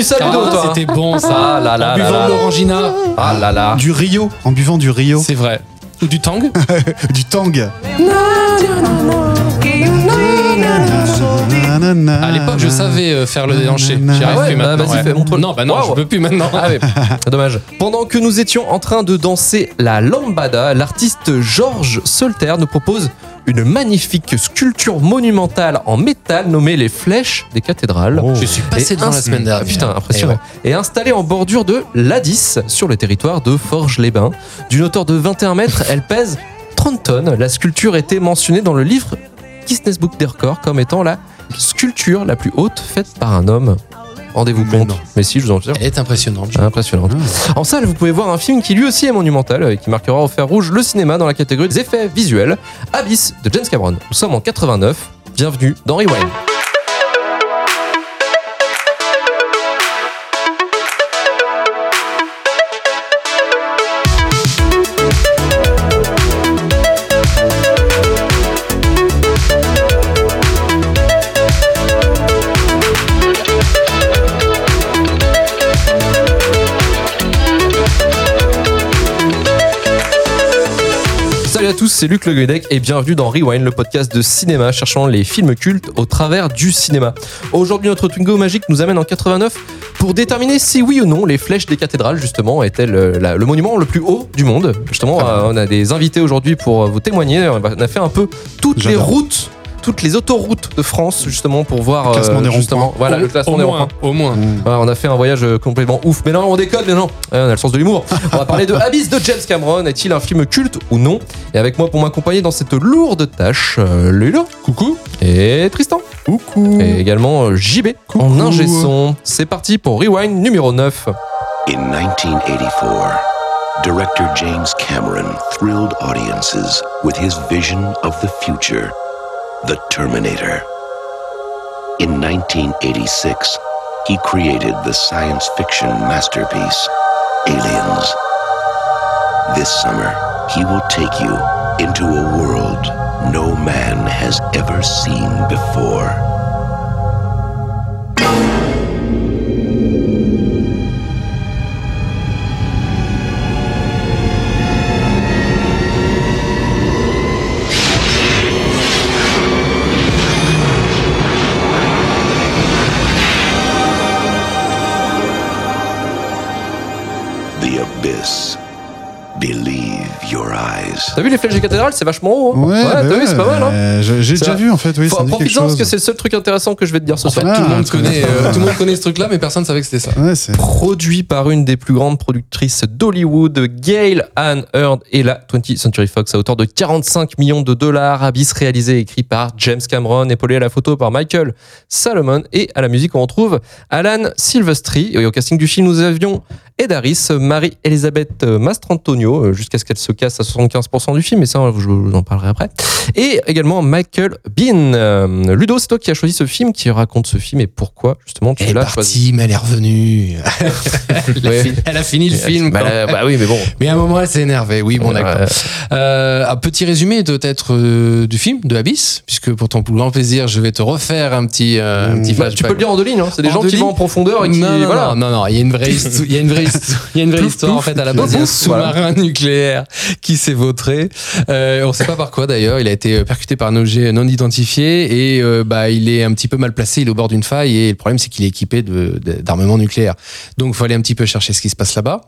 Ah, Ah, toi hein C'était bon ça. Ah là là En buvant là. de l'orangina. Ah là là. Du Rio, en buvant du Rio. C'est vrai. Ou du tang. Du Tang. À l'époque, je savais euh, faire le déhanché. J'y Ah arrive ouais, plus bah, maintenant. vas-y, fais. Non, bah non, je peux plus maintenant. Ah ouais, dommage. Pendant que nous étions en train de danser la lambada, l'artiste Georges Solter nous propose une magnifique sculpture monumentale en métal nommée les flèches des cathédrales. Je suis passé devant la semaine dernière. Putain, impressionnant. Et ouais. Et installée en bordure de l'Adis, sur le territoire de Forges-les-Bains. D'une hauteur de 21 mètres, elle pèse 30 tonnes. La sculpture était mentionnée dans le livre Guinness Book des records comme étant la sculpture la plus haute faite par un homme. Rendez-vous compte. Mais si, je vous en jure. Elle est impressionnante. Impressionnante. En salle, vous pouvez voir un film qui lui aussi est monumental et qui marquera au fer rouge le cinéma dans la catégorie des effets visuels. Abyss de James Cameron. Nous sommes en 89. Bienvenue dans Rewind. À tous, c'est Luc Le Guedec et bienvenue dans Rewind, le podcast de cinéma cherchant les films cultes au travers du cinéma. Aujourd'hui, notre Twingo magique nous amène en 89 pour déterminer si oui ou non les flèches des cathédrales, justement, étaient le, la- le monument le plus haut du monde. Justement, euh, on a des invités aujourd'hui pour euh, vous témoigner. On a fait un peu toutes les routes, toutes les autoroutes de France, justement, pour voir. Le classement des justement. Voilà, Au- le classement au des moins. Au moins. Mmh. On a fait un voyage euh, complètement ouf. Mais non, on déconne, mais non. On a le sens de l'humour. On va parler de Abyss de James Cameron. Est-il un film culte ou non? Et avec moi pour m'accompagner dans cette lourde tâche, euh, Lulo. Coucou. Et Tristan. Coucou. Et également euh, JB Coucou. en ingé son. C'est parti pour Rewind numéro 9. In 1984, director James Cameron thrilled audiences with his vision of the future, The Terminator. In 1986, he created the science fiction masterpiece, Aliens. This summer, he will take you into a world no man has ever seen before. Believe your eyes. T'as vu les flèches des cathédrales C'est vachement haut. hein Ouais, t'as bah vu, c'est pas mal. Hein euh, J'ai déjà vu en fait, oui. Profites-en parce que c'est le seul truc intéressant que je vais te dire ce En fait, soir. tout, le Ah, monde connaît, euh, tout le monde connaît ce truc-là, mais personne savait que c'était ça. Ouais, produit par une des plus grandes productrices d'Hollywood, Gail Ann Hurd et la 20th Century Fox à hauteur de 45 millions de dollars. Abyss réalisé et écrit par James Cameron, épaulé à la photo par Michael Salomon et à la musique on retrouve Alan Silvestri. Et au casting du film nous avions Ed Harris, Marie-Elisabeth Mastrantonio, euh, jusqu'à ce qu'elle se casse à 75% du film, mais ça je vous en parlerai après. Et également Michael Bean. Euh, Ludo, c'est toi qui as choisi ce film, qui raconte ce film et pourquoi justement tu Elle est l'as choisi. partie, mais elle est revenue. elle, a Ouais. fini, elle a fini le film. Bah, bah oui, mais bon. Mais à un moment, elle s'est énervée. Oui, bon, d'accord. Euh, un petit résumé peut-être euh, du film, de Abyss, puisque pour ton plus grand plaisir, je vais te refaire un petit, euh, un petit Bah, flashback. tu peux le dire en deux lignes, hein. c'est des En gens qui lignes vont en profondeur et qui. non, non, voilà. non, non, non, il y a une vraie histoire, il y a une vraie histoire, il y a une vraie histoire en fait à la base. Il y a un sous-marin nucléaire qui s'est vautré. Euh, on sait pas par quoi d'ailleurs. Il a été percuté par un objet non identifié et euh, bah il est un petit peu mal placé. Il est au bord d'une faille et le problème c'est qu'il est équipé de- de- d'armement nucléaire. Donc il faut aller un petit peu chercher ce qui se passe là-bas.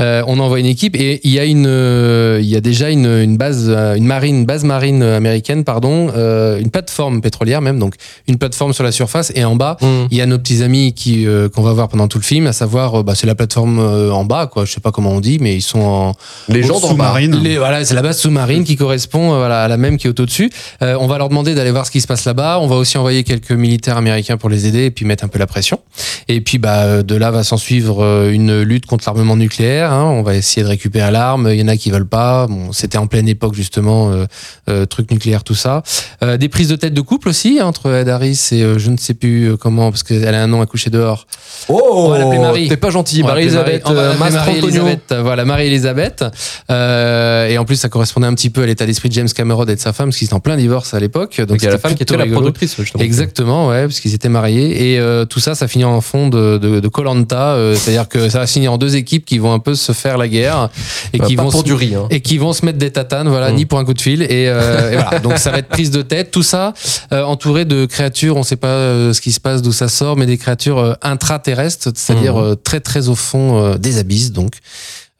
Euh, on envoie une équipe et il y a une, euh, il y a déjà une, une base, euh, une marine, base marine américaine, pardon, euh, une plateforme pétrolière même, donc une plateforme sur la surface et en bas Mm. il y a nos petits amis qui euh, qu'on va voir pendant tout le film, à savoir, euh, bah, c'est la plateforme euh, en bas, quoi. Je sais pas comment on dit, mais ils sont en Les gens sous-marine. les, voilà, c'est la base sous-marine qui correspond euh, voilà, à la même qui est au-dessus. Euh, on va leur demander d'aller voir ce qui se passe là-bas. On va aussi envoyer quelques militaires américains pour les aider et puis mettre un peu la pression. Et puis bah euh, de là va s'en suivre euh, une lutte contre l'armement nucléaire. hein. On va essayer de récupérer l'arme. Il y en a qui veulent pas. Bon, c'était en pleine époque justement, euh, euh, truc nucléaire, tout ça. Euh, des prises de tête de couple aussi hein, entre Ed Harris et euh, je ne sais plus comment parce qu'elle a un nom à coucher dehors. Oh, On va l'appeler Marie. t'es pas gentil, Marie-Elisabeth Euh, Mastro Marie-Elisabeth, euh, voilà, Marie-Elisabeth. Euh, et en plus, ça correspondait un petit peu à l'état d'esprit de James Cameron et de sa femme, parce qu'ils étaient en plein divorce à l'époque. Donc, a la femme qui était la rigolo. productrice, justement. Exactement, ouais, parce qu'ils étaient mariés. Et euh, tout ça, ça finit en fond de de, de Colanta, euh, c'est-à-dire que ça va finir en deux équipes qui vont un peu se faire la guerre et Bah, qui pas vont pour se- du riz. Hein. et qui vont se mettre des tatanes, voilà, Mm. ni pour un coup de fil. Et, euh, et voilà, donc ça va être prise de tête, tout ça euh, entouré de créatures, on sait pas euh, ce qui se passe, d'où ça sort, mais des créatures euh, intraterrestres, c'est-à-dire Mm. euh, très très au fond euh, des abysses, donc.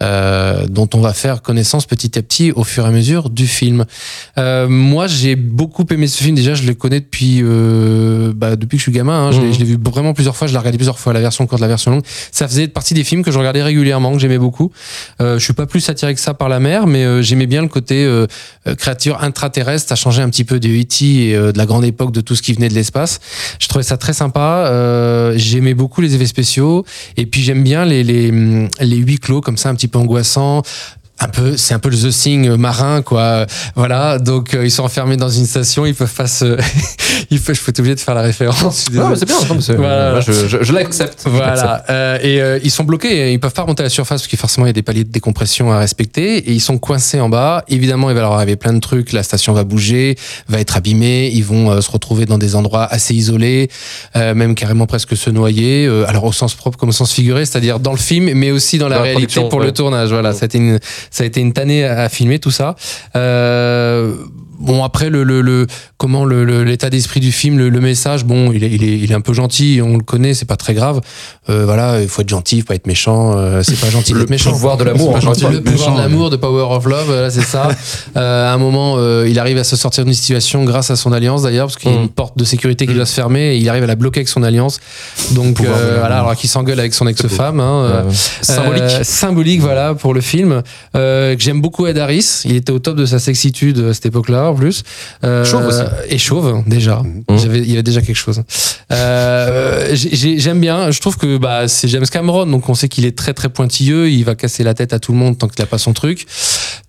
Euh, dont on va faire connaissance petit à petit au fur et à mesure du film. Euh, moi, j'ai beaucoup aimé ce film. Déjà, je le connais depuis euh, bah, depuis que je suis gamin. hein. Je l'ai Mhm. je l'ai vu vraiment plusieurs fois. Je l'ai regardé plusieurs fois, la version courte, la version longue. Ça faisait partie des films que je regardais régulièrement, que j'aimais beaucoup. Euh, je suis pas plus attiré que ça par la mer, mais euh, j'aimais bien le côté créature intraterrestre. Ça changeait un petit peu de E.T. et euh, de la grande époque de tout ce qui venait de l'espace. Je trouvais ça très sympa. Euh, j'aimais beaucoup les effets spéciaux. Et puis j'aime bien les, les, les huis clos comme ça, un petit peu angoissants. Un peu, c'est un peu le The Thing marin, quoi. Voilà, donc euh, ils sont enfermés dans une station, ils peuvent pas se. ils peuvent, je peux obligé de faire la référence. Ouais, désolé. mais c'est bien, non, Voilà. moi, je, je, je l'accepte. Voilà. Euh, et euh, ils sont bloqués, ils peuvent pas remonter à la surface parce que forcément il y a des paliers de décompression à respecter et ils sont coincés en bas. Évidemment, il va leur arriver plein de trucs. La station va bouger, va être abîmée. Ils vont euh, se retrouver dans des endroits assez isolés, euh, même carrément presque se noyer. euh, alors au sens propre comme au sens figuré, c'est-à-dire dans le film, mais aussi dans la Dans la réalité pour ouais. le tournage. Voilà, a été une, ça a été une tannée à filmer tout ça. Euh, Bon après le, le, le comment le- le- l'état d'esprit du film le, le message bon il est, il est il est un peu gentil on le connaît c'est pas très grave euh, voilà il faut être gentil faut pas être méchant euh, c'est pas gentil Le d'être méchant pouvoir de l'amour, le pouvoir méchant, de l'amour de power of love c'est ça Euh, à un moment euh, il arrive à se sortir d'une situation grâce à son alliance d'ailleurs parce qu'il y a Mm. une porte de sécurité qui doit se fermer et il arrive à la bloquer avec son alliance donc euh, voilà alors qu'il s'engueule avec son ex-femme hein, symbolique. symbolique, voilà, pour le film. Euh, que j'aime beaucoup Ed Harris. Il était au top de sa sexitude à cette époque-là, en plus. Euh, Chauve aussi. Et chauve, déjà. Mhm. J'avais, il y avait déjà quelque chose. Euh, j'ai- j'ai- j'aime bien. Je trouve que bah, c'est James Cameron, donc on sait qu'il est très très pointilleux. Il va casser la tête à tout le monde tant qu'il n'a pas son truc.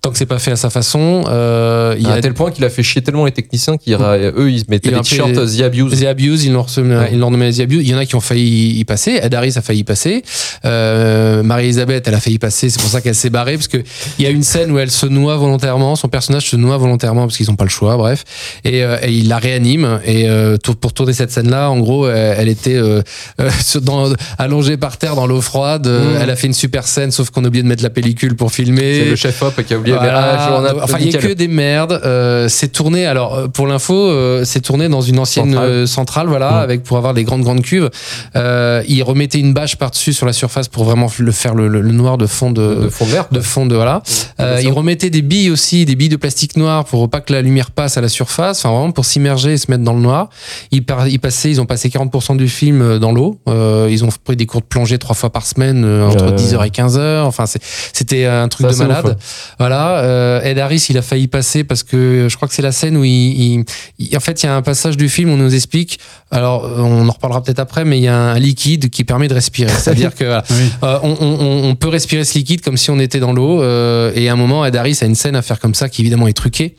Tant que c'est pas fait à sa façon. Euh, il à a tel point qu'il a fait chier tellement les techniciens qu'eux, ils mettaient Il a les t-shirts The Abuse. The Abuse, ils l'ont Ouais. ils renommé The Abuse. Il y en a qui ont failli y passer. Ed Harris a failli y passer. Euh, Marie-Elisabeth, elle a failli y passer. C'est pour ça qu'elle s'est barrée. Parce que il y a une scène où elle se noie volontairement. Son personnage se noie volontairement parce qu'ils n'ont pas le choix. Bref. Et, euh, et il la réanime. Et euh, pour tourner cette scène-là, en gros, elle, elle était euh, euh, dans, allongée par terre dans l'eau froide. Euh, Mm. Elle a fait une super scène, sauf qu'on a oublié de mettre la pellicule pour filmer. C'est le chef op qui a oublié. Voilà. ah, a- enfin, il y a que des merdes. Euh, c'est tourné. Alors, euh, pour l'info, euh, c'est tourné dans une ancienne Centrale. euh, centrale, voilà, Mm. avec pour avoir des grandes grandes cuves. Euh, ils remettaient une bâche par dessus sur la surface pour vraiment le faire le, le- le noir de fond de. de fond mer. de fond de voilà. Euh, ils sûr. remettaient des billes aussi, des billes de plastique noir pour pas que la lumière passe à la surface, enfin vraiment pour s'immerger et se mettre dans le noir. Ils, passaient, ils ont passé 40% du film euh, dans l'eau. Euh, ils ont pris des cours de plongée trois fois par semaine euh, entre Ouais. 10h et 15h. Enfin c'était un truc Ça, de ouf, malade. ouais. Voilà, Ed Harris, il a failli passer parce que je crois que c'est la scène où il, il- il- en fait, il y a un passage du film où on nous explique. Alors, on en reparlera peut-être après, mais il y a un liquide qui permet de respirer. C'est-à-dire que voilà, Oui. euh, on, on- on peut respirer ce liquide comme si on était dans l'eau. euh, et à un moment, Ed Harris a une scène à faire comme ça qui évidemment est truquée.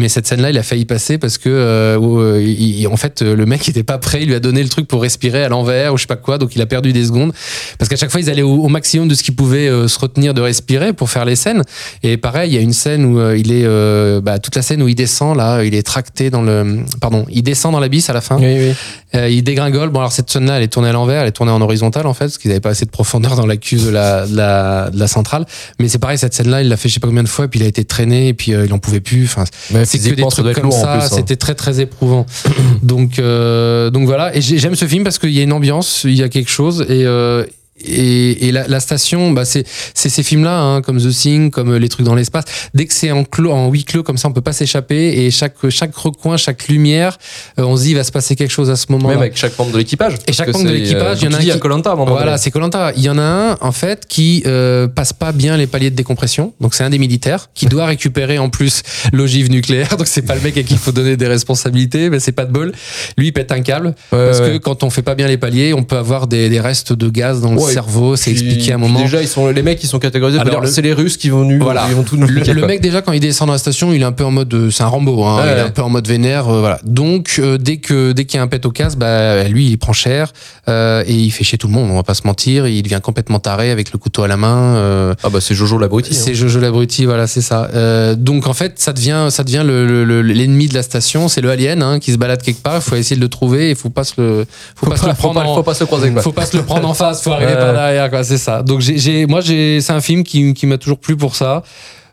Mais cette scène-là, il a failli passer parce que, euh, euh, en fait, euh, le mec était pas prêt. Il lui a donné le truc pour respirer à l'envers ou je sais pas quoi. Donc, il a perdu des secondes parce qu'à chaque fois, ils allaient au, maximum de ce qu'ils pouvaient se retenir de respirer pour faire les scènes. Et pareil, il y a une scène où il est, bah, toute la scène où il descend là, il est tracté dans le, pardon, il descend dans l'abysse à la fin. Oui, oui. Euh, il dégringole. Bon, alors cette scène-là, elle est tournée à l'envers, elle est tournée en horizontal en fait, parce qu'ils n'avaient pas assez de profondeur dans la cuve de la, de la, de la centrale. Mais c'est pareil, cette scène-là, il l'a fait je sais pas combien de fois, et puis il a été traîné, et puis euh, il en pouvait plus. Enfin, c'est que des trucs comme ça. hein. C'était très très éprouvant. donc euh, donc voilà. Et j'ai- j'aime ce film parce qu'il y a une ambiance, il y a quelque chose, et euh, et, et la, la station, bah c'est ces films-là, hein, comme The Thing, comme euh, les trucs dans l'espace. Dès que c'est en clos, en huis clos comme ça, on peut pas s'échapper. Et chaque chaque recoin, chaque lumière, euh, on se dit il va se passer quelque chose à ce moment-là. Même avec chaque membre de l'équipage. Et chaque membre de l'équipage, il y en a un qui. Colanta Voilà, c'est Colanta. Il y en a un en fait qui euh, passe pas bien les paliers de décompression. Donc c'est un des militaires qui doit récupérer en plus l'ogive nucléaire. Donc c'est pas le mec à qui il faut donner des responsabilités, mais c'est pas de bol. Lui il pète un câble Ouais, parce ouais. que quand on fait pas bien les paliers, on peut avoir des, des restes de gaz dans le Ouais, cerveau, c'est expliqué à un moment. Déjà, ils sont, les mecs, ils sont catégorisés. Alors, le- c'est les Russes qui vont, nous, Voilà. ils vont tout nous Le, le mec déjà quand il descend dans la station, il est un peu en mode, euh, c'est un Rambo, hein, Ouais, il est ouais. un peu en mode vénère, euh, voilà. Donc euh, dès que dès qu'il y a un pet au casse, bah lui il prend cher euh, et il fait chier tout le monde. On va pas se mentir, il devient complètement taré avec le couteau à la main. euh, Ah bah c'est Jojo l'abruti. c'est hein. Jojo l'abruti, voilà, c'est ça. Euh, donc en fait, ça devient, ça devient le- le- le- l'ennemi de la station. C'est le alien hein, qui se balade quelque part. Il faut essayer de le trouver. Il faut pas se le, faut, Faut pas se pas, le faut, prendre. pas, en- faut pas se croiser quoi. faut pas se le prendre en face. Faut arriver. Par derrière, quoi. C'est ça. Donc j'ai, j'ai- moi, j'ai, c'est un film qui, qui m'a toujours plu pour ça.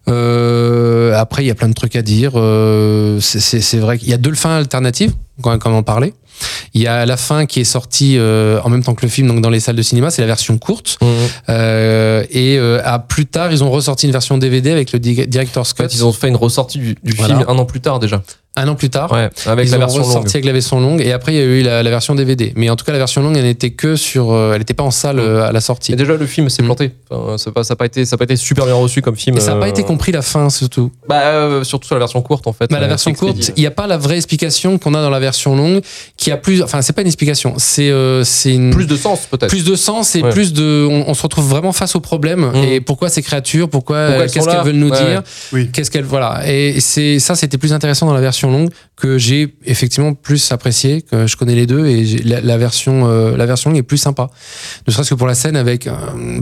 Euh, après, il y a plein de trucs à dire. Euh, c'est, c'est, c'est vrai qu'il y a deux fins alternatives, quand comme on parlait. Il y a la fin qui est sortie euh, en même temps que le film, donc dans les salles de cinéma. C'est la version courte. Mhm. Euh, et euh, à plus tard, ils ont ressorti une version DVD avec le di- director's En cut. fait, ils ont fait une ressortie du, du Voilà. film un an plus tard déjà. Un an plus tard. Ouais, avec ils la ont version ressorti longue. avec la version longue et après il y a eu la, la version DVD. Mais en tout cas la version longue elle n'était que sur, euh, elle n'était pas en salle euh, à la sortie. Et déjà le film s'est Mm. planté. Enfin, ça n'a pas, ça a pas été, ça a pas été super bien reçu comme film. Et ça n'a pas euh, été compris la fin surtout. Bah euh, surtout sur la version courte en fait. Bah, la Euh, version courte, il n'y a pas la vraie explication qu'on a dans la version longue, qui a plus, enfin c'est pas une explication, c'est euh, c'est une plus de sens peut-être. plus de sens et Ouais. plus de, on, on se retrouve vraiment face au problème Mm. et pourquoi ces créatures, pourquoi, euh, qu'est-ce qu'elles veulent nous Ouais. dire, Oui. qu'est-ce qu'elles voilà et c'est ça c'était plus intéressant dans la version longue que j'ai effectivement plus apprécié que je connais les deux et la, la version euh, la version longue est plus sympa ne serait-ce que pour la scène avec euh,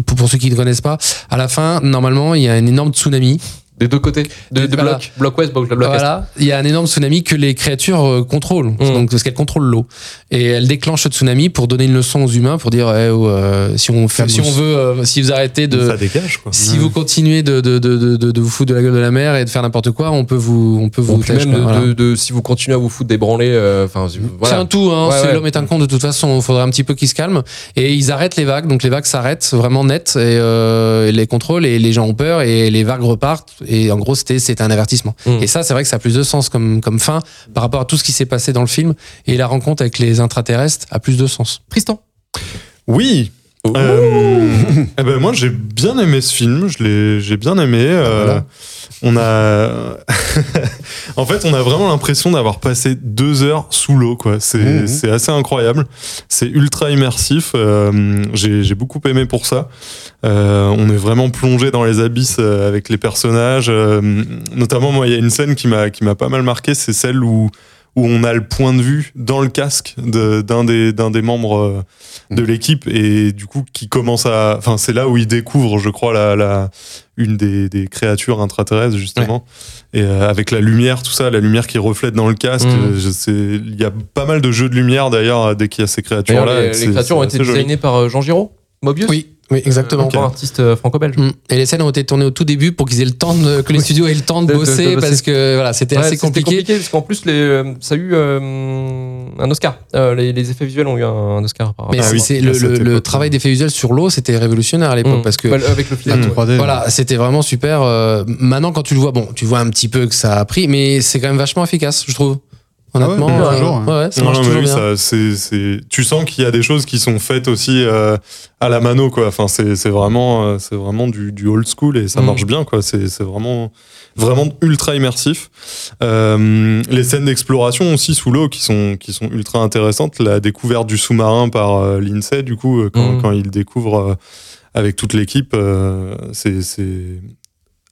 pour, pour ceux qui ne connaissent pas à la fin normalement il y a un énorme tsunami Des deux côtés. De, de Voilà. bloc. Bloc ouest, bloc, bloc est. voilà, il y a un énorme tsunami que les créatures euh, contrôlent, Mm. donc parce qu'elles contrôlent l'eau. Et elles déclenchent le tsunami pour donner une leçon aux humains, pour dire eh, oh, euh, si on fait, si on veut, euh, si vous arrêtez de, Ça dégage, quoi. si Ouais. vous continuez de, de, de, de, vous foutre de la gueule de la mer et de faire n'importe quoi, on peut vous, on peut vous tâche, même quoi, de, voilà. de- de- si vous continuez à vous foutre des branlés, euh, enfin C'est un tout, hein. Ouais, c'est ouais. l'homme est un con de toute façon. Il faudrait un petit peu qu'il se calme. Et ils arrêtent les vagues, donc les vagues s'arrêtent vraiment net et euh, les contrôles et les gens ont peur et les vagues repartent. Et en gros, c'était c'était un avertissement. Mm. Et ça, c'est vrai que ça a plus de sens comme comme fin par rapport à tout ce qui s'est passé dans le film. Et la rencontre avec les intraterrestres a plus de sens. Tristan. Oui. Euh, eh ben moi j'ai bien aimé ce film, je l'ai j'ai bien aimé. euh, voilà. On a, en fait, on a vraiment l'impression d'avoir passé deux heures sous l'eau, quoi. C'est c'est assez incroyable. C'est ultra immersif. euh, J'ai j'ai beaucoup aimé pour ça. Euh, on est vraiment plongé dans les abysses avec les personnages. euh, notamment, moi, il y a une scène qui m'a qui m'a pas mal marqué, c'est celle où où on a le point de vue dans le casque de- d'un des membres euh, de l'équipe et du coup qui commence à enfin c'est là où il découvre je crois la, la une des, des créatures intraterrestres justement. Et euh, avec la lumière tout ça la lumière qui reflète dans le casque Mhm. euh, je sais il y a pas mal de jeux de lumière d'ailleurs dès qu'il y a ces créatures là les, les créatures ont été designées par Jean Giraud, Mobius? Oui, oui, exactement. Un grand artiste euh, franco-belge. Mm. Et les scènes ont été tournées au tout début pour qu'ils aient le temps de, que les studios aient le temps de, De- de- de bosser, parce que voilà, c'était Ouais, assez c'était compliqué. parce qu'en plus les, euh, ça a eu euh, un Oscar. Euh, les, les effets visuels ont eu un, un Oscar par Mais Ah c'est- c'est le, cette le- le travail d'effets visuels sur l'eau, c'était révolutionnaire à l'époque Mm. parce que Bah, avec le. Mm. 3D. Voilà, c'était vraiment super. euh, maintenant, quand tu le vois, bon, tu vois un petit peu que ça a pris, mais c'est quand même vachement efficace, je trouve. Honnêtement, Ah ouais, euh, toujours, hein. ouais, ouais, ça Non, marche non, mais toujours oui, bien. ça, c'est, c'est... Tu sens qu'il y a des choses qui sont faites aussi euh, à la mano, quoi. Enfin, c'est, c'est vraiment, euh, c'est vraiment du, du old school et ça Mm. marche bien, quoi. C'est, c'est vraiment, vraiment ultra immersif. Euh, les scènes d'exploration aussi sous l'eau qui sont, qui sont ultra intéressantes. La découverte du sous-marin par euh, l'INSEE, du coup, euh, quand, Mm. quand il découvre euh, avec toute l'équipe, euh, c'est, c'est,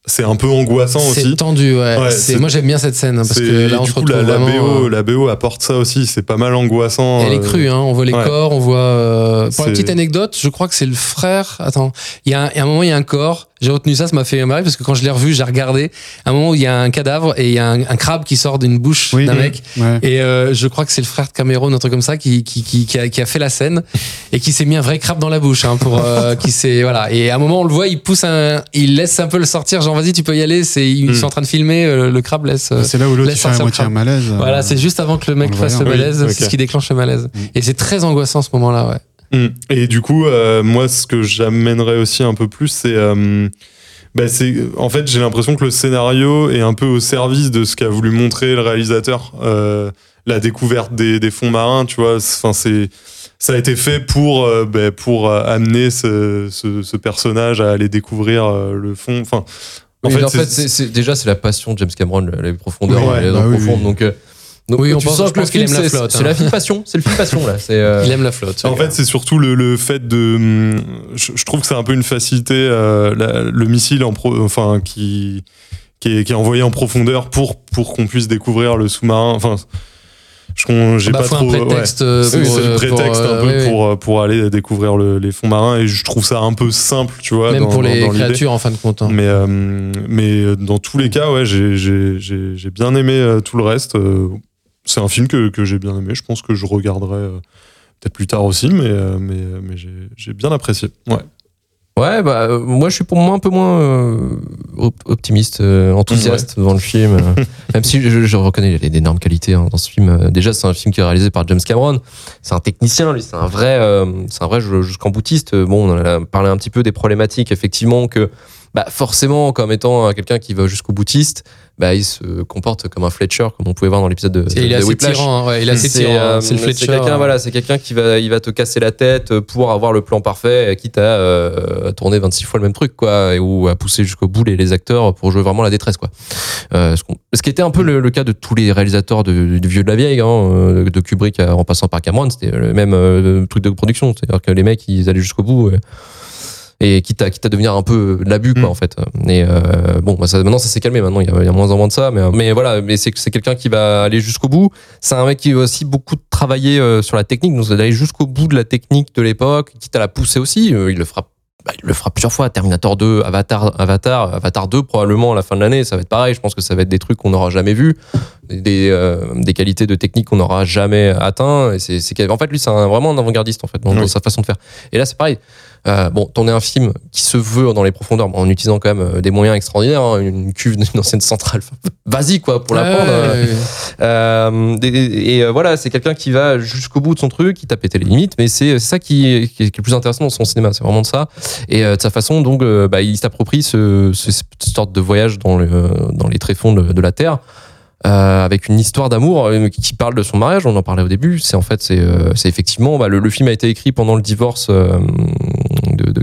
c'est un peu angoissant aussi. C'est tendu, ouais. Moi, j'aime bien cette scène hein, parce que là, on du se coup, retrouve la, la vraiment. BO, euh, la BO apporte ça aussi. C'est pas mal angoissant. Elle est euh, crue, hein. on voit les ouais. corps, on voit. euh, Pour la petite anecdote, je crois que c'est le frère. Attends, il y, a un, il y a un moment, il y a un corps. J'ai retenu ça, ça m'a fait marrer parce que quand je l'ai revu, j'ai regardé. À un moment où il y a un cadavre et il y a un, un crabe qui sort d'une bouche Oui. d'un mec. Ouais. Et euh, je crois que c'est le frère de Cameron, un truc comme ça, qui, qui, qui, qui, a, qui a fait la scène et qui s'est mis un vrai crabe dans la bouche. Hein, pour, euh, qui s'est, voilà. Et à un moment, on le voit, il pousse un. Il laisse un peu le sortir, genre vas-y, tu peux y aller. C'est, ils Mm. sont en train de filmer, euh, le crabe laisse. euh, C'est là où l'autre fait à moitié un malaise. euh, Voilà, c'est juste avant que le mec le fasse le malaise, Oui, c'est ce qui déclenche le malaise. Mm. Et c'est très angoissant ce moment-là, ouais. Mm. Et du coup, euh, moi, ce que j'amènerais aussi un peu plus, c'est. euh, bah, c'est en fait, j'ai l'impression que le scénario est un peu au service de ce qu'a voulu montrer le réalisateur. Euh, la découverte des, des fonds marins, tu vois. Enfin, c'est. Ça a été fait pour, euh, bah, pour euh, amener ce, ce, ce personnage à aller découvrir euh, le fond. Enfin, en Oui, fait, en c'est- fait, c'est- c'est- déjà, c'est la passion de James Cameron, la, la profondeur, Oui, les bah dents oui. Donc, euh, Donc Oui, on tu pense- sens je que le pense qu'il film, aime la c'est flotte, c'est hein. la film passion, c'est le film passion là. C'est euh, Il aime la flotte. En fait, c'est surtout le, le fait de. hum, Je, je trouve que c'est un peu une facilité, euh, la- le missile en pro, enfin, qui, qui, est, qui est envoyé en profondeur pour, pour qu'on puisse découvrir le sous-marin. Enfin, j'ai bah, pas faut trop. un ouais. prétexte euh, C'est pour, le euh, prétexte pour, un peu pour, pour aller découvrir le- les fonds marins et je trouve ça un peu simple, tu vois. Même dans- pour dans- les dans créatures en fin de compte. hein. Mais, euh, mais dans tous les cas, ouais, j'ai- j'ai j'ai- j'ai bien aimé tout le reste. C'est un film que, que j'ai bien aimé. Je pense que je regarderai euh, peut-être plus tard aussi, mais, euh, mais, euh, mais j'ai- j'ai bien apprécié. Ouais. Ouais, bah, euh, moi je suis pour moi un peu moins euh, op- optimiste, euh, enthousiaste devant le film. même si je, je reconnais les d'énormes qualités hein, dans ce film. Déjà, c'est un film qui est réalisé par James Cameron. C'est un technicien, lui, c'est un vrai, c'est un vrai jus- jusqu'en boutiste. Bon, on en a parlé un petit peu des problématiques, effectivement, que bah, forcément, comme étant quelqu'un qui va jusqu'au boutiste, bah, il se comporte comme un Fletcher, comme on pouvait voir dans l'épisode de, Et il est de assez Whiplash. tyran. hein, ouais, il est assez C'est tyran. euh, hein, C'est le c'est Fletcher. quelqu'un, voilà, c'est quelqu'un qui va, il va te casser la tête pour avoir le plan parfait, euh, quitte à euh, tourner 26 fois le même truc, quoi, et- ou à pousser jusqu'au bout les, les acteurs pour jouer vraiment la détresse, quoi. Euh, ce, ce qui était un peu le, le cas de tous les réalisateurs de- du vieux de la vieille, hein, euh, de Kubrick à- en passant par Cameron, c'était le même euh, truc de production, c'est-à-dire que les mecs ils allaient jusqu'au bout. Euh, et quitte à, quitte à devenir un peu l'abus quoi Mm. en fait. Et euh, bon bah, ça, maintenant ça s'est calmé maintenant il y, a, il y a moins en moins de ça mais, mais voilà mais c'est c'est quelqu'un qui va aller jusqu'au bout. C'est un mec qui va aussi beaucoup travailler euh, sur la technique donc d'aller jusqu'au bout de la technique de l'époque quitte à la pousser aussi. Euh, il le fera bah, il le fera plusieurs fois Terminator 2 Avatar Avatar Avatar 2 probablement à la fin de l'année ça va être pareil je pense que ça va être des trucs qu'on n'aura jamais vu des, euh, des qualités de technique qu'on n'aura jamais atteint et c'est en fait lui c'est un- vraiment un avant-gardiste en fait dans, sa façon de faire. Et là c'est pareil euh, bon, tourner un film qui se veut dans les profondeurs, en utilisant quand même euh, des moyens extraordinaires, hein, une cuve d'une ancienne centrale. Vas-y, quoi, pour la Ouais, prendre. euh, ouais, ouais. euh, des- et euh, voilà, c'est quelqu'un qui va jusqu'au bout de son truc, qui t'a pété les limites, mais c'est ça qui est, qui est- qui est le plus intéressant dans son cinéma, c'est vraiment de ça. Et euh, de sa façon, donc, bah, il s'approprie ce, ce- cette sorte de voyage dans, le, dans les tréfonds de, de la Terre. euh, avec une histoire d'amour euh, qui parle de son mariage, on en parlait au début. C'est en fait, c'est euh, effectivement, bah, le, le film a été écrit pendant le divorce euh,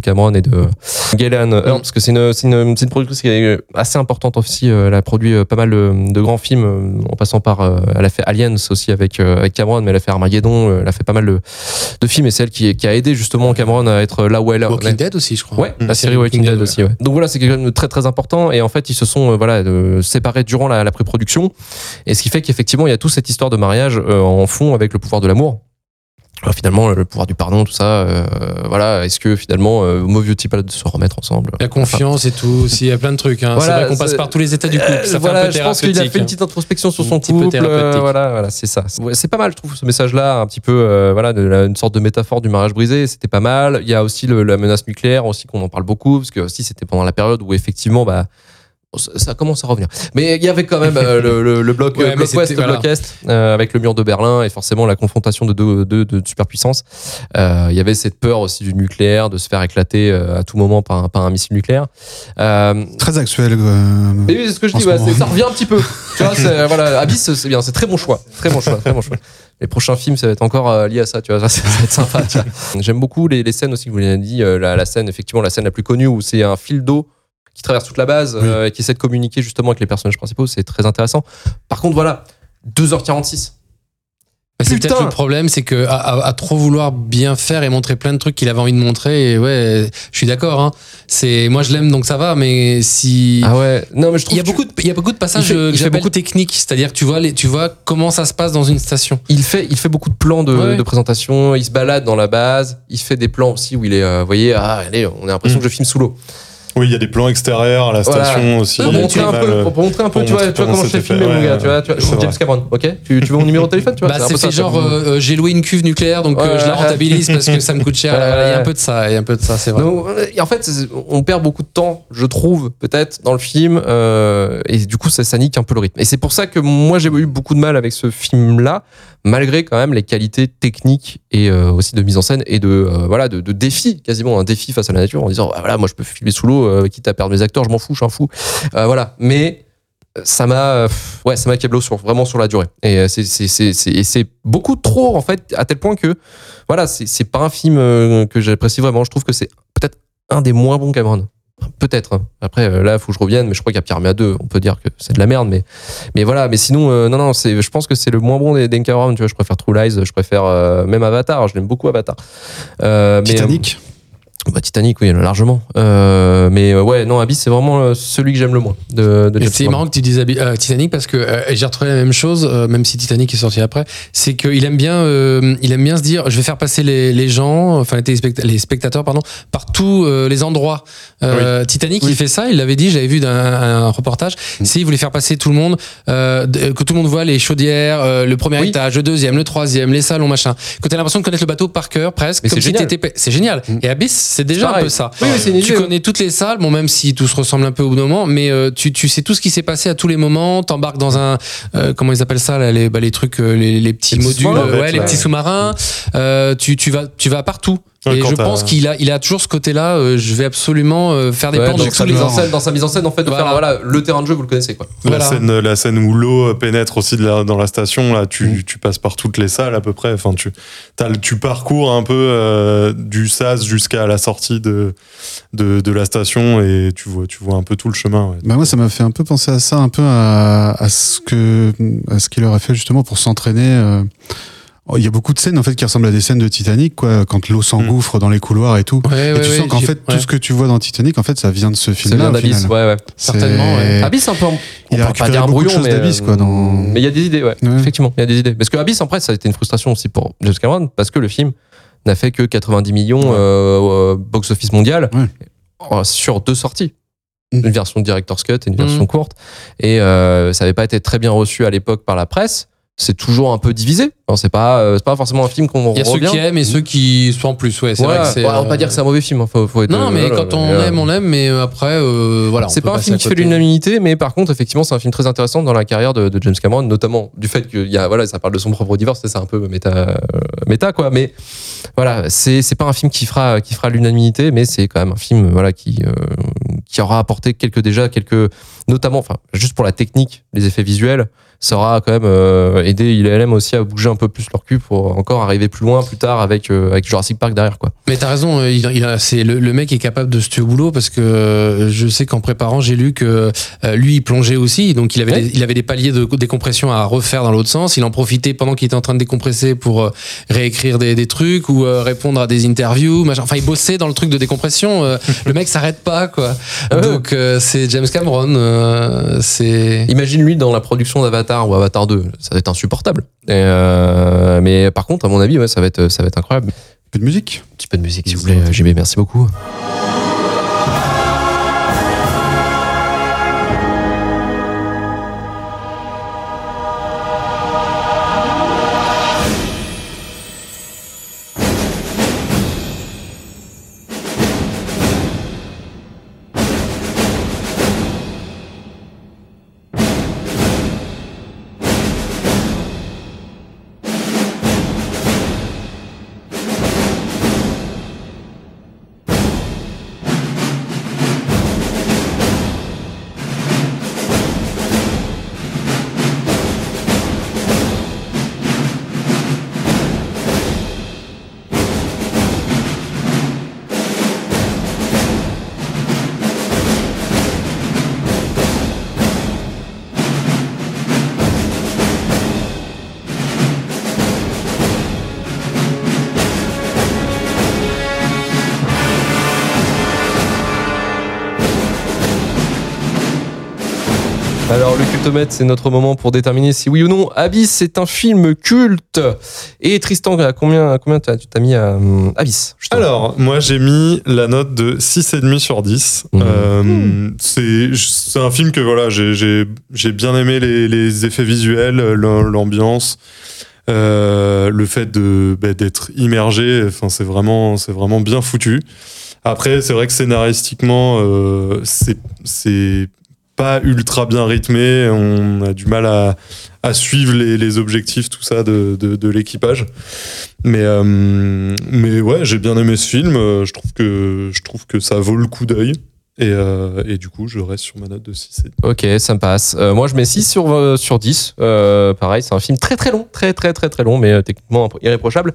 Cameron et de Galen Earl, parce que c'est une, c'est une, c'est une productrice qui est assez importante aussi. euh, Elle a produit euh, pas mal de, de grands films, euh, en passant par, elle a fait Aliens aussi avec, avec Cameron, mais elle a fait Armageddon, elle a fait pas mal de, de films, et c'est elle qui, qui a aidé justement Cameron à être là où elle est. Walking Dead aussi, je crois. Ouais, la série Walking Dead aussi. Ouais. Donc voilà, c'est quelque chose de très très important. Et en fait, ils se sont voilà séparés durant la, la pré-production. Et ce qui fait qu'effectivement, il y a toute cette histoire de mariage euh, en fond avec le pouvoir de l'amour. Alors, finalement, le pouvoir du pardon, tout ça, euh, voilà. Est-ce que finalement, euh, mauvais type de se remettre ensemble La confiance et tout aussi, il y a plein de trucs. Hein. Voilà, c'est vrai qu'on passe par tous les états du couple. Euh, Ça voilà, fait un peu je pense qu'il a fait une hein. petite introspection sur Un son couple. euh, thérapeutique. voilà, voilà, c'est ça. C'est pas mal, je trouve, ce message-là, un petit peu, euh, voilà, de la- une sorte de métaphore du mariage brisé. C'était pas mal. Il y a aussi le- la menace nucléaire aussi qu'on en parle beaucoup, parce que aussi c'était pendant la période où effectivement, bah ça ça commence à revenir. Mais il y avait quand même euh, le, le- le bloc, Ouais, euh, bloc ouest, voilà. bloc est, euh, avec le mur de Berlin et forcément la confrontation de deux, deux, de superpuissances. Euh, Il y avait cette peur aussi du nucléaire, de se faire éclater euh, à tout moment par un, par un missile nucléaire. Euh, Très actuel. euh, mais oui, c'est ce que je dis, ce ouais, ça revient un petit peu. tu vois, c'est- voilà, Abyss, c'est bien, c'est très bon choix. Très bon choix, très bon choix. Les prochains films, ça va être encore euh, lié à ça, tu vois, ça, ça va être sympa. tu vois. J'aime beaucoup les, les scènes aussi que vous l'avez dit, euh, la, la scène, effectivement, la scène la plus connue où c'est un fil d'eau qui traverse toute la base euh, et qui essaie de communiquer justement avec les personnages principaux, c'est très intéressant. Par contre, voilà, 2h46. Bah, C'est peut-être le problème, c'est que à, à- à trop vouloir bien faire et montrer plein de trucs qu'il avait envie de montrer, et ouais, je suis d'accord. Hein. C'est moi je l'aime donc ça va, mais si Ah ouais, non, mais je trouve il y a beaucoup de, il y a beaucoup de passages Il fait- euh, que j'appelle beaucoup- techniques, c'est-à-dire que tu vois les, tu vois comment ça se passe dans une station. il fait, il fait beaucoup de plans de, Ouais. de présentation. Il se balade dans la base. Il fait des plans aussi où il est, euh, vous voyez, ah, allez, on a l'impression Mm. que je filme sous l'eau. Oui, il y a des plans extérieurs à la Voilà. station aussi. Pour montrer, un peu, pour, montrer un peu, pour tu vois, montrer tu vois comment je t'ai filmé, mon ouais, gars. Tu vois, tu vois, James. Cameron, ok tu, tu veux mon numéro de téléphone, tu vois Bah, c'est genre euh, euh, j'ai loué une cuve nucléaire donc Ouais, euh, je la rentabilise parce que ça me coûte cher. Il y a un peu de ça, il y a un peu de ça, c'est vrai. Donc, euh, et en fait, on perd beaucoup de temps, je trouve, peut-être, dans le film, euh, et du coup, ça, ça nique un peu le rythme. Et c'est pour ça que moi, j'ai eu beaucoup de mal avec ce film-là, malgré quand même les qualités techniques et euh, aussi de mise en scène et de euh, voilà de, de défi, quasiment un défi face à la nature, en disant Ah, voilà, moi, je peux filmer sous l'eau, euh, quitte à perdre mes acteurs, je m'en fous, je suis un fou. Euh, voilà, mais euh, ça m'a ouais ça m'a câblé sur vraiment sur la durée et c'est beaucoup trop en fait à tel point que voilà c'est pas un film que j'apprécie vraiment je trouve que c'est peut-être un des moins bons Cameron Peut-être. hein. Après, là, il faut que je revienne, mais je crois qu'il y a Pyramia 2. On peut dire que c'est de la merde, mais, mais voilà. Mais sinon, euh, non, non, c'est, je pense que c'est le moins bon des d'En Cameron. Tu vois, je préfère True Lies, je préfère euh, même Avatar. Je l'aime beaucoup Avatar. Euh, Titanic. Bah, Titanic, oui, largement. Euh, mais euh, ouais, non, Abyss, c'est vraiment euh, celui que j'aime le moins de, de c'est marrant que tu dises Abi- euh, Titanic parce que euh, j'ai retrouvé la même chose, euh, même si Titanic est sorti après. C'est qu'il aime bien, euh, il aime bien se dire, je vais faire passer les, les gens, enfin les, les spectateurs, pardon, par tous euh, les endroits. Euh, Titanic, il fait ça. Il l'avait dit, j'avais vu d'un un reportage. C'est il voulait faire passer tout le monde, euh, de- que tout le monde voit les chaudières, euh, le premier Oui. étage, le deuxième, le troisième, les salons, machin. Que t'as l'impression de connaître le bateau par cœur, presque. C'est si génial. C'est génial. Et Abyss, c'est déjà un peu ça. Oui, tu connais toutes les salles, bon, même si tout se ressemble un peu au bout d'un moment, mais euh, tu, tu sais tout ce qui s'est passé à tous les moments. T'embarques dans un, euh, comment ils appellent ça, là, les, bah, les trucs, euh, les, les petits Les petits modules, euh, ouais, les petits sous-marins. Euh, tu, tu vas, tu vas partout. Et je pense qu'il a, il a toujours ce côté-là. euh, je vais absolument euh, faire des Ouais, plans dans, sa tous les mise en scène, dans sa mise en scène, en fait, de Voilà. faire voilà, le terrain de jeu, vous le connaissez quoi. La, Voilà. scène, la scène où l'eau pénètre aussi de la- dans la station, là, tu, Mm. tu passes par toutes les salles à peu près. Enfin, tu, tu parcours un peu euh, du SAS jusqu'à la sortie de, de, de la station et tu vois, tu vois un peu tout le chemin. ouais. Bah moi, ça m'a fait un peu penser à ça, un peu à, à ce que à ce qu'il aurait fait justement pour s'entraîner. Euh. Oh, Il y a beaucoup de scènes en fait qui ressemblent à des scènes de Titanic, quoi, quand l'eau s'engouffre dans les couloirs et tout. Ouais, et ouais, tu ouais, sens qu'en j'ai- fait ouais. tout ce que tu vois dans Titanic, en fait, ça vient de ce Ça film-là. vient au d'Abyss, ouais, ouais. Certainement, ouais. Abyss, un peu. On Il a pas dire brouillon, mais, d'Abyss, quoi, dans- mais il y a des idées, ouais. Ouais. Effectivement, il y a des idées. Parce que Abyss, après, ça a été une frustration aussi pour James Cameron, parce que le film n'a fait que 90 millions Ouais. euh, euh, box-office mondial Ouais. euh, sur deux sorties. Mm. Une version Director's Cut et une version Mm. courte. Et euh, ça n'avait pas été très bien reçu à l'époque par la presse. C'est toujours un peu divisé. C'est pas, euh, c'est pas forcément un film qu'on Il y a ceux qui aiment et ceux qui sont en plus. Ouais, c'est Voilà. vrai que c'est. Ouais, on va pas euh, dire que c'est un mauvais film. hein. Faut, faut être- Non, mais voilà, quand on mais, euh, aime, on aime, mais euh, après, euh, voilà. C'est pas un film qui fait l'unanimité, mais par contre, effectivement, c'est un film très intéressant dans la carrière de, de James Cameron, notamment du fait qu'il y a, voilà, ça parle de son propre divorce, c'est un peu méta, euh, méta, quoi. Mais voilà, c'est, c'est pas un film qui fera, qui fera l'unanimité, mais c'est quand même un film, voilà, qui, euh, qui aura apporté quelques, déjà, quelques, notamment, enfin, juste pour la technique, les effets visuels, ça aura quand même euh, aidé ILM aussi à bouger un peu plus leur cul pour encore arriver plus loin plus tard avec, euh, avec Jurassic Park derrière, quoi. Mais t'as raison, euh, il, il a, c'est le, le mec est capable de se tuer au boulot parce que je sais qu'en préparant, j'ai lu que euh, lui il plongeait aussi, donc il avait Ouais. des, il avait des paliers de décompression à refaire dans l'autre sens. Il en profitait pendant qu'il était en train de décompresser pour réécrire des, des trucs ou euh, répondre à des interviews. Machin. Enfin, il bossait dans le truc de décompression. le mec s'arrête pas quoi. Ah ouais. Donc euh, c'est James Cameron. euh, c'est Imagine lui dans la production d'Avatar ou Avatar 2, ça va être insupportable. Et, euh, mais par contre, à mon avis, ouais, ça va être, ça va être incroyable. Un peu de musique. Un petit peu de musique, s'il vous plaît, JB, merci beaucoup. Alors, le cultomètre, c'est notre moment pour déterminer si oui ou non Abyss est un film culte. Et Tristan, à combien, à combien t'as, tu t'as mis à euh, Abyss justement Alors, moi, j'ai mis la note de 6,5 sur 10. Mhm. Euh, c'est c'est un film que voilà, j'ai- j'ai j'ai bien aimé les, les effets visuels, l'am- l'ambiance, euh, le fait de bah, d'être immergé. Enfin, c'est vraiment, c'est vraiment bien foutu. Après, c'est vrai que scénaristiquement, euh, c'est c'est pas ultra bien rythmé. On a du mal à, à suivre les, les objectifs, tout ça de, de, de l'équipage. Mais, euh, mais ouais, j'ai bien aimé ce film. Euh, Je trouve que, je trouve que ça vaut le coup d'œil. Et, euh, et du coup, je reste sur ma note de 6 et Ok, ça me passe. Euh, moi, je mets 6 sur, euh, sur 10. Euh, pareil, c'est un film très très long, très très très très long, mais euh, techniquement irréprochable.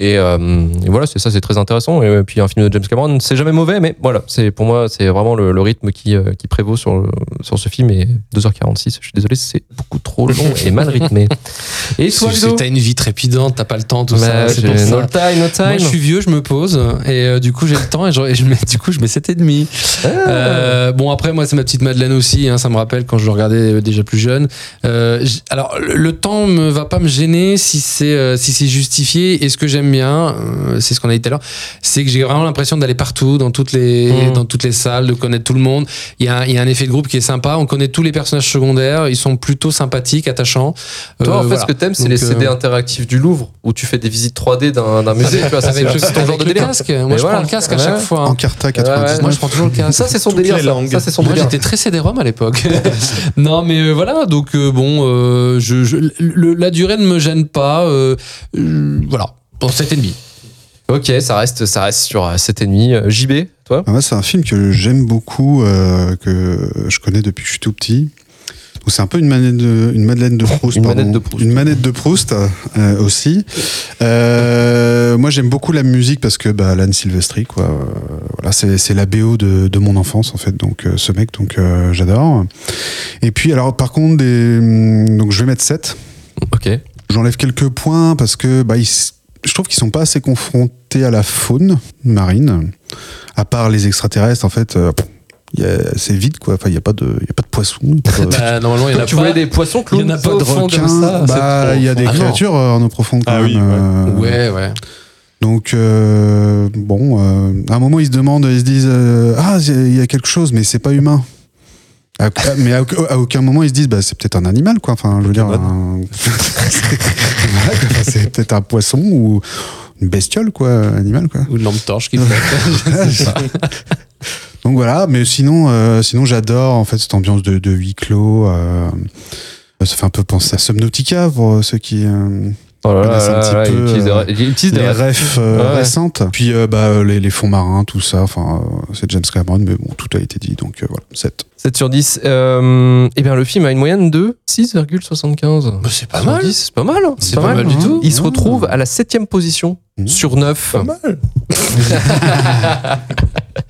Et, euh, et voilà, c'est ça, c'est très intéressant. Et puis un film de James Cameron, c'est jamais mauvais, mais voilà, c'est pour moi, c'est vraiment le, le rythme qui, euh, qui prévaut sur, le- sur ce film. Et 2h46, je suis désolé, c'est beaucoup trop long et mal rythmé. Et toi, T'as une vie trépidante, t'as pas le temps, tout ça. Bah, C'est j'ai pour ça. No time, no time. Moi, je suis vieux, je me pose et euh, du coup j'ai le temps et je, et je mets, du coup je mets 7 et demi. Ah. Euh, bon après moi c'est ma petite Madeleine aussi, hein, ça me rappelle quand je le regardais euh, déjà plus jeune. Euh, alors le, temps me va pas me gêner si c'est euh, si c'est justifié et ce que j'aime bien, euh, c'est ce qu'on a dit tout à l'heure, c'est que j'ai vraiment l'impression d'aller partout dans toutes les Mhm. dans toutes les salles, de connaître tout le monde. Il y a il y a un effet de groupe qui est sympa, on connaît tous les personnages secondaires, ils sont plutôt sympathiques, attachants. Toi, en fait, voilà. ce que t'aimes, c'est les CD euh, interactifs du Louvre où tu fais des visites 3D d'un d'un musée. tu vois, ça, c'est ton genre de délire. casque. Moi, Mais je voilà. prends le casque à Ouais. chaque fois. Encarta ouais. 99. Moi, je prends toujours le casque. Ça, c'est son délire. ça. langues. Ça, c'est son Moi, délire. j'étais très CD-ROM à l'époque. non, mais euh, voilà. Donc, euh, bon, euh, je, je- le- la durée ne me gêne pas. euh, euh, voilà. Pour 7,5. Ok, ça reste, ça reste sur euh, 7,5. Euh, JB, toi? Ah ouais, c'est un film que j'aime beaucoup, euh, que je connais depuis que je suis tout petit. C'est un peu une manette de, une Madeleine de Proust. Une pardon. manette de Proust. Une manette de Proust euh, aussi. Euh, moi j'aime beaucoup la musique parce que bah, Alan Silvestri, quoi. euh, voilà, c'est la BO de, de mon enfance en fait. Donc ce mec, donc j'adore. Et puis alors par contre, des, hum, donc je vais mettre 7 Ok. J'enlève quelques points parce que bah, ils je trouve qu'ils sont pas assez confrontés à la faune marine. À part les extraterrestres, en fait, euh, c'est vide, quoi. Enfin, il n'y a, pas de- il y a pas de poissons. il y a pas de- Bah, normalement, il y en a tu pas. voulais des poissons Il y en a pas de requins. comme ça. bah, il y a des Ah créatures euh, en eau profonde quand Ah même. oui, ouais. euh, Ouais, ouais. Donc, euh, bon, euh, à un moment, ils se demandent, ils se disent euh, Ah, il y a quelque chose, mais c'est pas humain. À- mais à, à aucun moment, ils se disent bah, C'est peut-être un animal, quoi. Enfin, je veux dire, un- c'est peut-être un poisson ou une bestiole, quoi, animal, quoi. Ou une lampe torche qui pas. Donc voilà, mais sinon, euh, sinon j'adore en fait cette ambiance de, de huis clos. euh, ça fait un peu penser à Subnautica pour ceux qui euh, Oh là là c'est un là petit là, peu, il utilise des euh, ré- il utilise des les refs euh, Ouais. récentes. Puis euh, bah, euh, les, les fonds marins, tout ça. Enfin, euh, c'est James Cameron, mais bon, tout a été dit, donc euh, voilà, 7. 7 sur 10. Euh, eh bien, le film a une moyenne de 6,75. Bah, c'est pas mal. 10, C'est pas mal. hein. C'est pas mal du hein. tout. Il se retrouve à la 7 position Mmh. sur 9. Pas mal.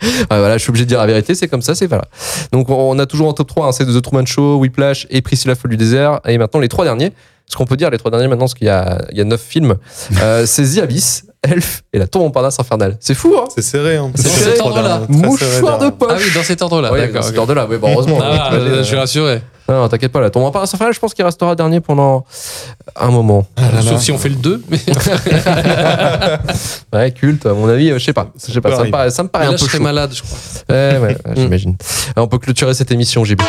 Ouais, voilà, je suis obligé de dire la vérité, c'est comme ça, c'est voilà. Donc on a toujours en top 3, hein, c'est The Truman Show, Whiplash et Priscilla Folle du désert. Et maintenant les trois derniers, ce qu'on peut dire les trois derniers maintenant, parce qu'il y a, il y a 9 films, euh, c'est The Abyss, Elf et La Tour Montparnasse infernale. C'est fou, hein C'est serré. Hein. C'est Dans serré, serré Mouchoir de poche Ah oui, dans cet ordre-là. Ouais, D'accord. dans cet ordre-là, oui, bon, heureusement. Ah, euh, je suis rassuré. Non, non, t'inquiète pas, la Tour Montparnasse infernale, je pense qu'il restera dernier pendant un moment. Sauf si on fait le 2. Mais Ouais, culte, à mon avis, euh, je sais pas. Je sais pas, ça me paraît, ça me paraît là, un je peu serais chaud. malade, je crois. Ouais, ouais, ouais, j'imagine. Alors, on peut clôturer cette émission, JB.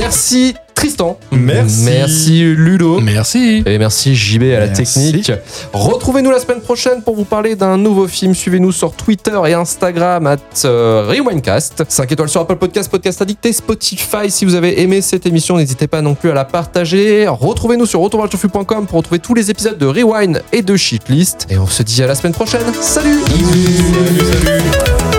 Merci Tristan. Merci. Merci Ludo. Merci. Et merci JB à la Merci. technique. Retrouvez-nous la semaine prochaine pour vous parler d'un nouveau film. Suivez-nous sur Twitter et Instagram at euh, Rewindcast. 5 étoiles sur Apple Podcast, Podcast Addict et Spotify. Si vous avez aimé cette émission, n'hésitez pas non plus à la partager. Retrouvez-nous sur retourvalturfu.com pour retrouver tous les épisodes de Rewind et de Shitlist. Et on se dit à la semaine prochaine. Salut Salut, salut.